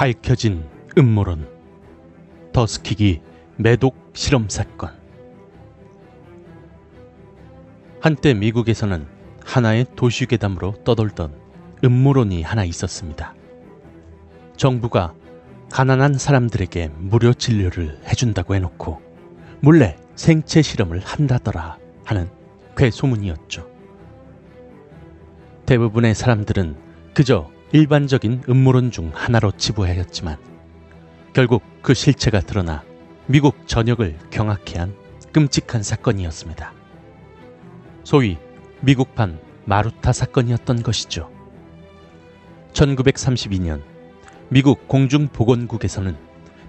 밝혀진 음모론 더스키기 매독 실험 사건 한때 미국에서는 하나의 도시괴담으로 떠돌던 음모론이 하나 있었습니다. 정부가 가난한 사람들에게 무료 진료를 해준다고 해놓고 몰래 생체 실험을 한다더라 하는 괴소문이었죠. 대부분의 사람들은 그저 일반적인 음모론 중 하나로 치부하였지만 결국 그 실체가 드러나 미국 전역을 경악해 한 끔찍한 사건이었습니다. 소위 미국판 마루타 사건이었던 것이죠. 1932년 미국 공중보건국에서는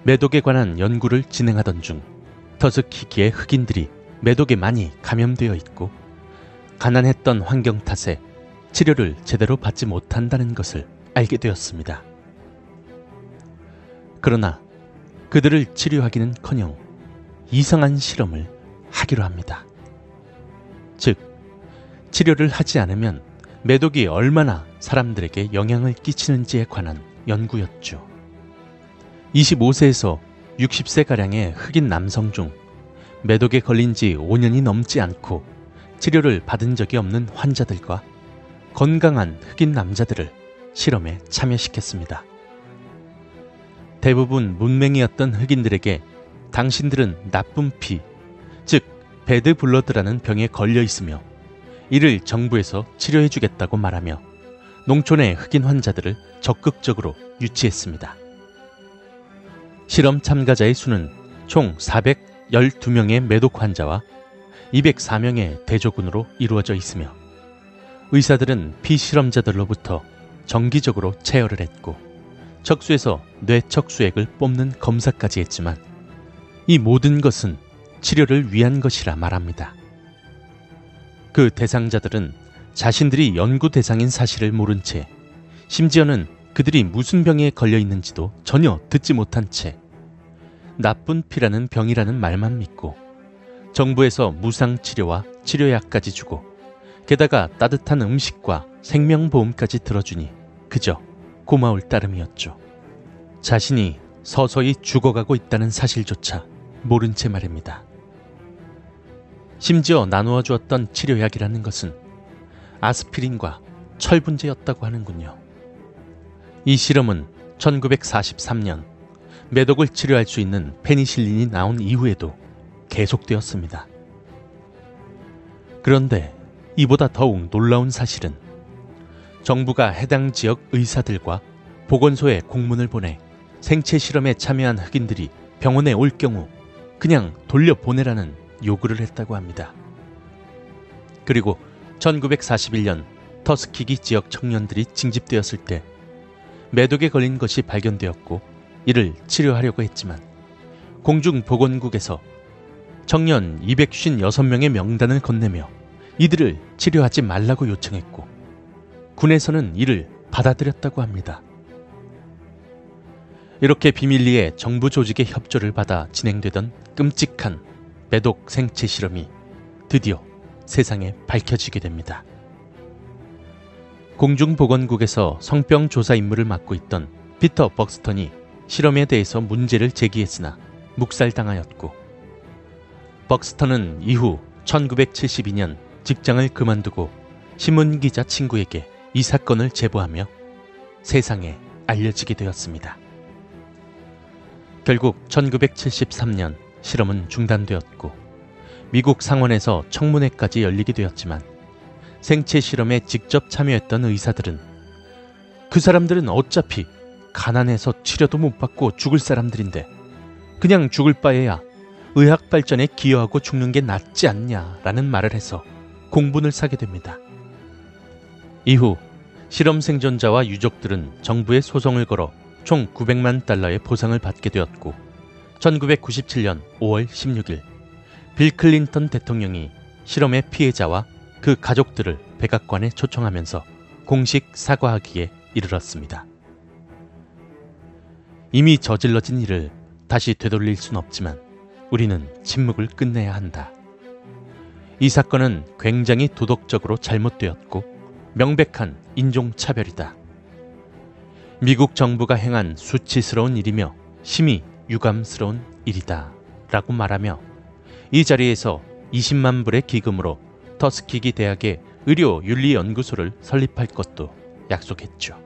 매독에 관한 연구를 진행하던 중 터스키기의 흑인들이 매독에 많이 감염되어 있고 가난했던 환경 탓에 치료를 제대로 받지 못한다는 것을 알게 되었습니다. 그러나 그들을 치료하기는 커녕 이상한 실험을 하기로 합니다. 즉, 치료를 하지 않으면 매독이 얼마나 사람들에게 영향을 끼치는지에 관한 연구였죠. 25세에서 60세가량의 흑인 남성 중 매독에 걸린 지 5년이 넘지 않고 치료를 받은 적이 없는 환자들과 건강한 흑인 남자들을 실험에 참여시켰습니다. 대부분 문맹이었던 흑인들에게 당신들은 나쁜 피, 즉 배드 블러드라는 병에 걸려 있으며 이를 정부에서 치료해 주겠다고 말하며 농촌의 흑인 환자들을 적극적으로 유치했습니다. 실험 참가자의 수는 총 412명의 매독 환자와 204명의 대조군으로 이루어져 있으며 의사들은 피실험자들로부터 정기적으로 체열을 했고 척수에서 뇌척수액을 뽑는 검사까지 했지만 이 모든 것은 치료를 위한 것이라 말합니다. 그 대상자들은 자신들이 연구 대상인 사실을 모른 채 심지어는 그들이 무슨 병에 걸려 있는지도 전혀 듣지 못한 채 나쁜 피라는 병이라는 말만 믿고 정부에서 무상 치료와 치료약까지 주고 게다가 따뜻한 음식과 생명보험까지 들어주니 그저 고마울 따름이었죠. 자신이 서서히 죽어가고 있다는 사실조차 모른 채 말입니다. 심지어 나누어 주었던 치료약이라는 것은 아스피린과 철분제였다고 하는군요. 이 실험은 1943년 매독을 치료할 수 있는 페니실린이 나온 이후에도 계속되었습니다. 그런데 이보다 더욱 놀라운 사실은 정부가 해당 지역 의사들과 보건소에 공문을 보내 생체 실험에 참여한 흑인들이 병원에 올 경우 그냥 돌려보내라는 요구를 했다고 합니다. 그리고 1941년 터스키기 지역 청년들이 징집되었을 때 매독에 걸린 것이 발견되었고 이를 치료하려고 했지만 공중보건국에서 청년 256명의 명단을 건네며 이들을 치료하지 말라고 요청했고 군에서는 이를 받아들였다고 합니다. 이렇게 비밀리에 정부 조직의 협조를 받아 진행되던 끔찍한 매독 생체 실험이 드디어 세상에 밝혀지게 됩니다. 공중보건국에서 성병 조사 임무를 맡고 있던 피터 벅스턴이 실험에 대해서 문제를 제기했으나 묵살당하였고 벅스턴은 이후 1972년 직장을 그만두고 신문기자 친구에게 이 사건을 제보하며 세상에 알려지게 되었습니다. 결국 1973년 실험은 중단되었고 미국 상원에서 청문회까지 열리게 되었지만 생체 실험에 직접 참여했던 의사들은 그 사람들은 어차피 가난해서 치료도 못 받고 죽을 사람들인데 그냥 죽을 바에야 의학 발전에 기여하고 죽는 게 낫지 않냐라는 말을 해서 공분을 사게 됩니다. 이후 실험 생존자와 유족들은 정부에 소송을 걸어 총 900만 달러의 보상을 받게 되었고 1997년 5월 16일 빌 클린턴 대통령이 실험의 피해자와 그 가족들을 백악관에 초청하면서 공식 사과하기에 이르렀습니다. 이미 저질러진 일을 다시 되돌릴 순 없지만 우리는 침묵을 끝내야 한다. 이 사건은 굉장히 도덕적으로 잘못되었고 명백한 인종차별이다. 미국 정부가 행한 수치스러운 일이며 심히 유감스러운 일이다 라고 말하며 이 자리에서 20만 불의 기금으로 터스키기 대학의 의료 윤리 연구소를 설립할 것도 약속했죠.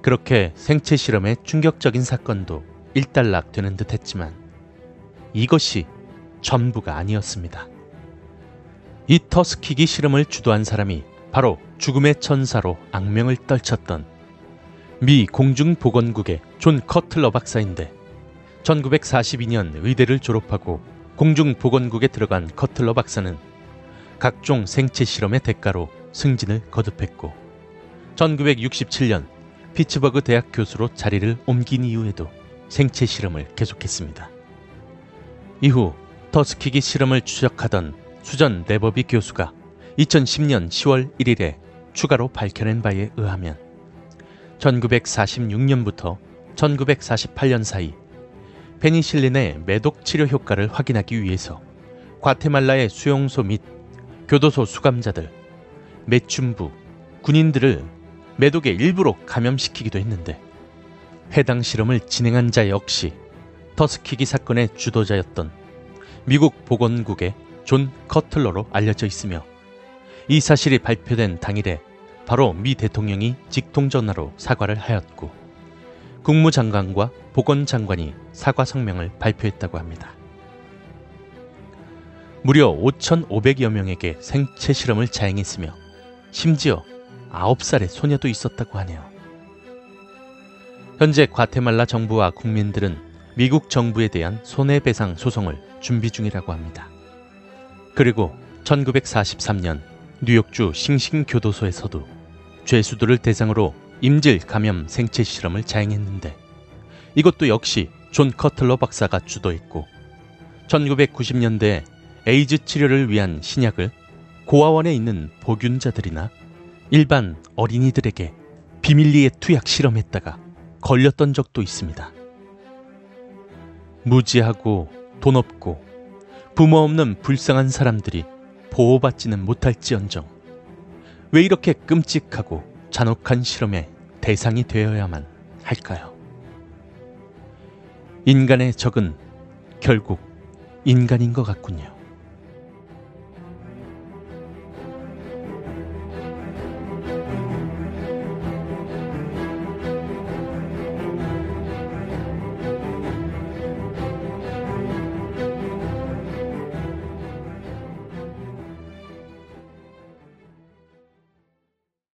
그렇게 생체 실험의 충격적인 사건도 일단락 되는 듯 했지만 이것이 전부가 아니었습니다. 이 터스키기 실험을 주도한 사람이 바로 죽음의 천사로 악명을 떨쳤던 미 공중보건국의 존 커틀러 박사인데 1942년 의대를 졸업하고 공중보건국에 들어간 커틀러 박사는 각종 생체 실험의 대가로 승진을 거듭했고 1967년 피츠버그 대학 교수로 자리를 옮긴 이후에도 생체 실험을 계속했습니다. 이후 터스키기 실험을 추적하던 수전 네버비 교수가 2010년 10월 1일에 추가로 밝혀낸 바에 의하면 1946년부터 1948년 사이 페니실린의 매독 치료 효과를 확인하기 위해서 과테말라의 수용소 및 교도소 수감자들, 매춘부, 군인들을 매독에 일부러 감염시키기도 했는데 해당 실험을 진행한 자 역시 터스키기 사건의 주도자였던 미국 보건국의 존 커틀러로 알려져 있으며 이 사실이 발표된 당일에 바로 미 대통령이 직통전화로 사과를 하였고 국무장관과 보건장관이 사과 성명을 발표했다고 합니다. 무려 5,500여 명에게 생체 실험을 자행했으며 심지어 9살의 소녀도 있었다고 하네요. 현재 과테말라 정부와 국민들은 미국 정부에 대한 손해배상 소송을 준비 중이라고 합니다. 그리고 1943년 뉴욕주 싱싱 교도소에서도 죄수들을 대상으로 임질 감염 생체 실험을 자행했는데 이것도 역시 존 커틀러 박사가 주도했고 1990년대 에이즈 치료를 위한 신약을 고아원에 있는 복균자들이나 일반 어린이들에게 비밀리에 투약 실험했다가 걸렸던 적도 있습니다. 무지하고 돈 없고 부모 없는 불쌍한 사람들이 보호받지는 못할지언정 왜 이렇게 끔찍하고 잔혹한 실험의 대상이 되어야만 할까요? 인간의 적은 결국 인간인 것 같군요.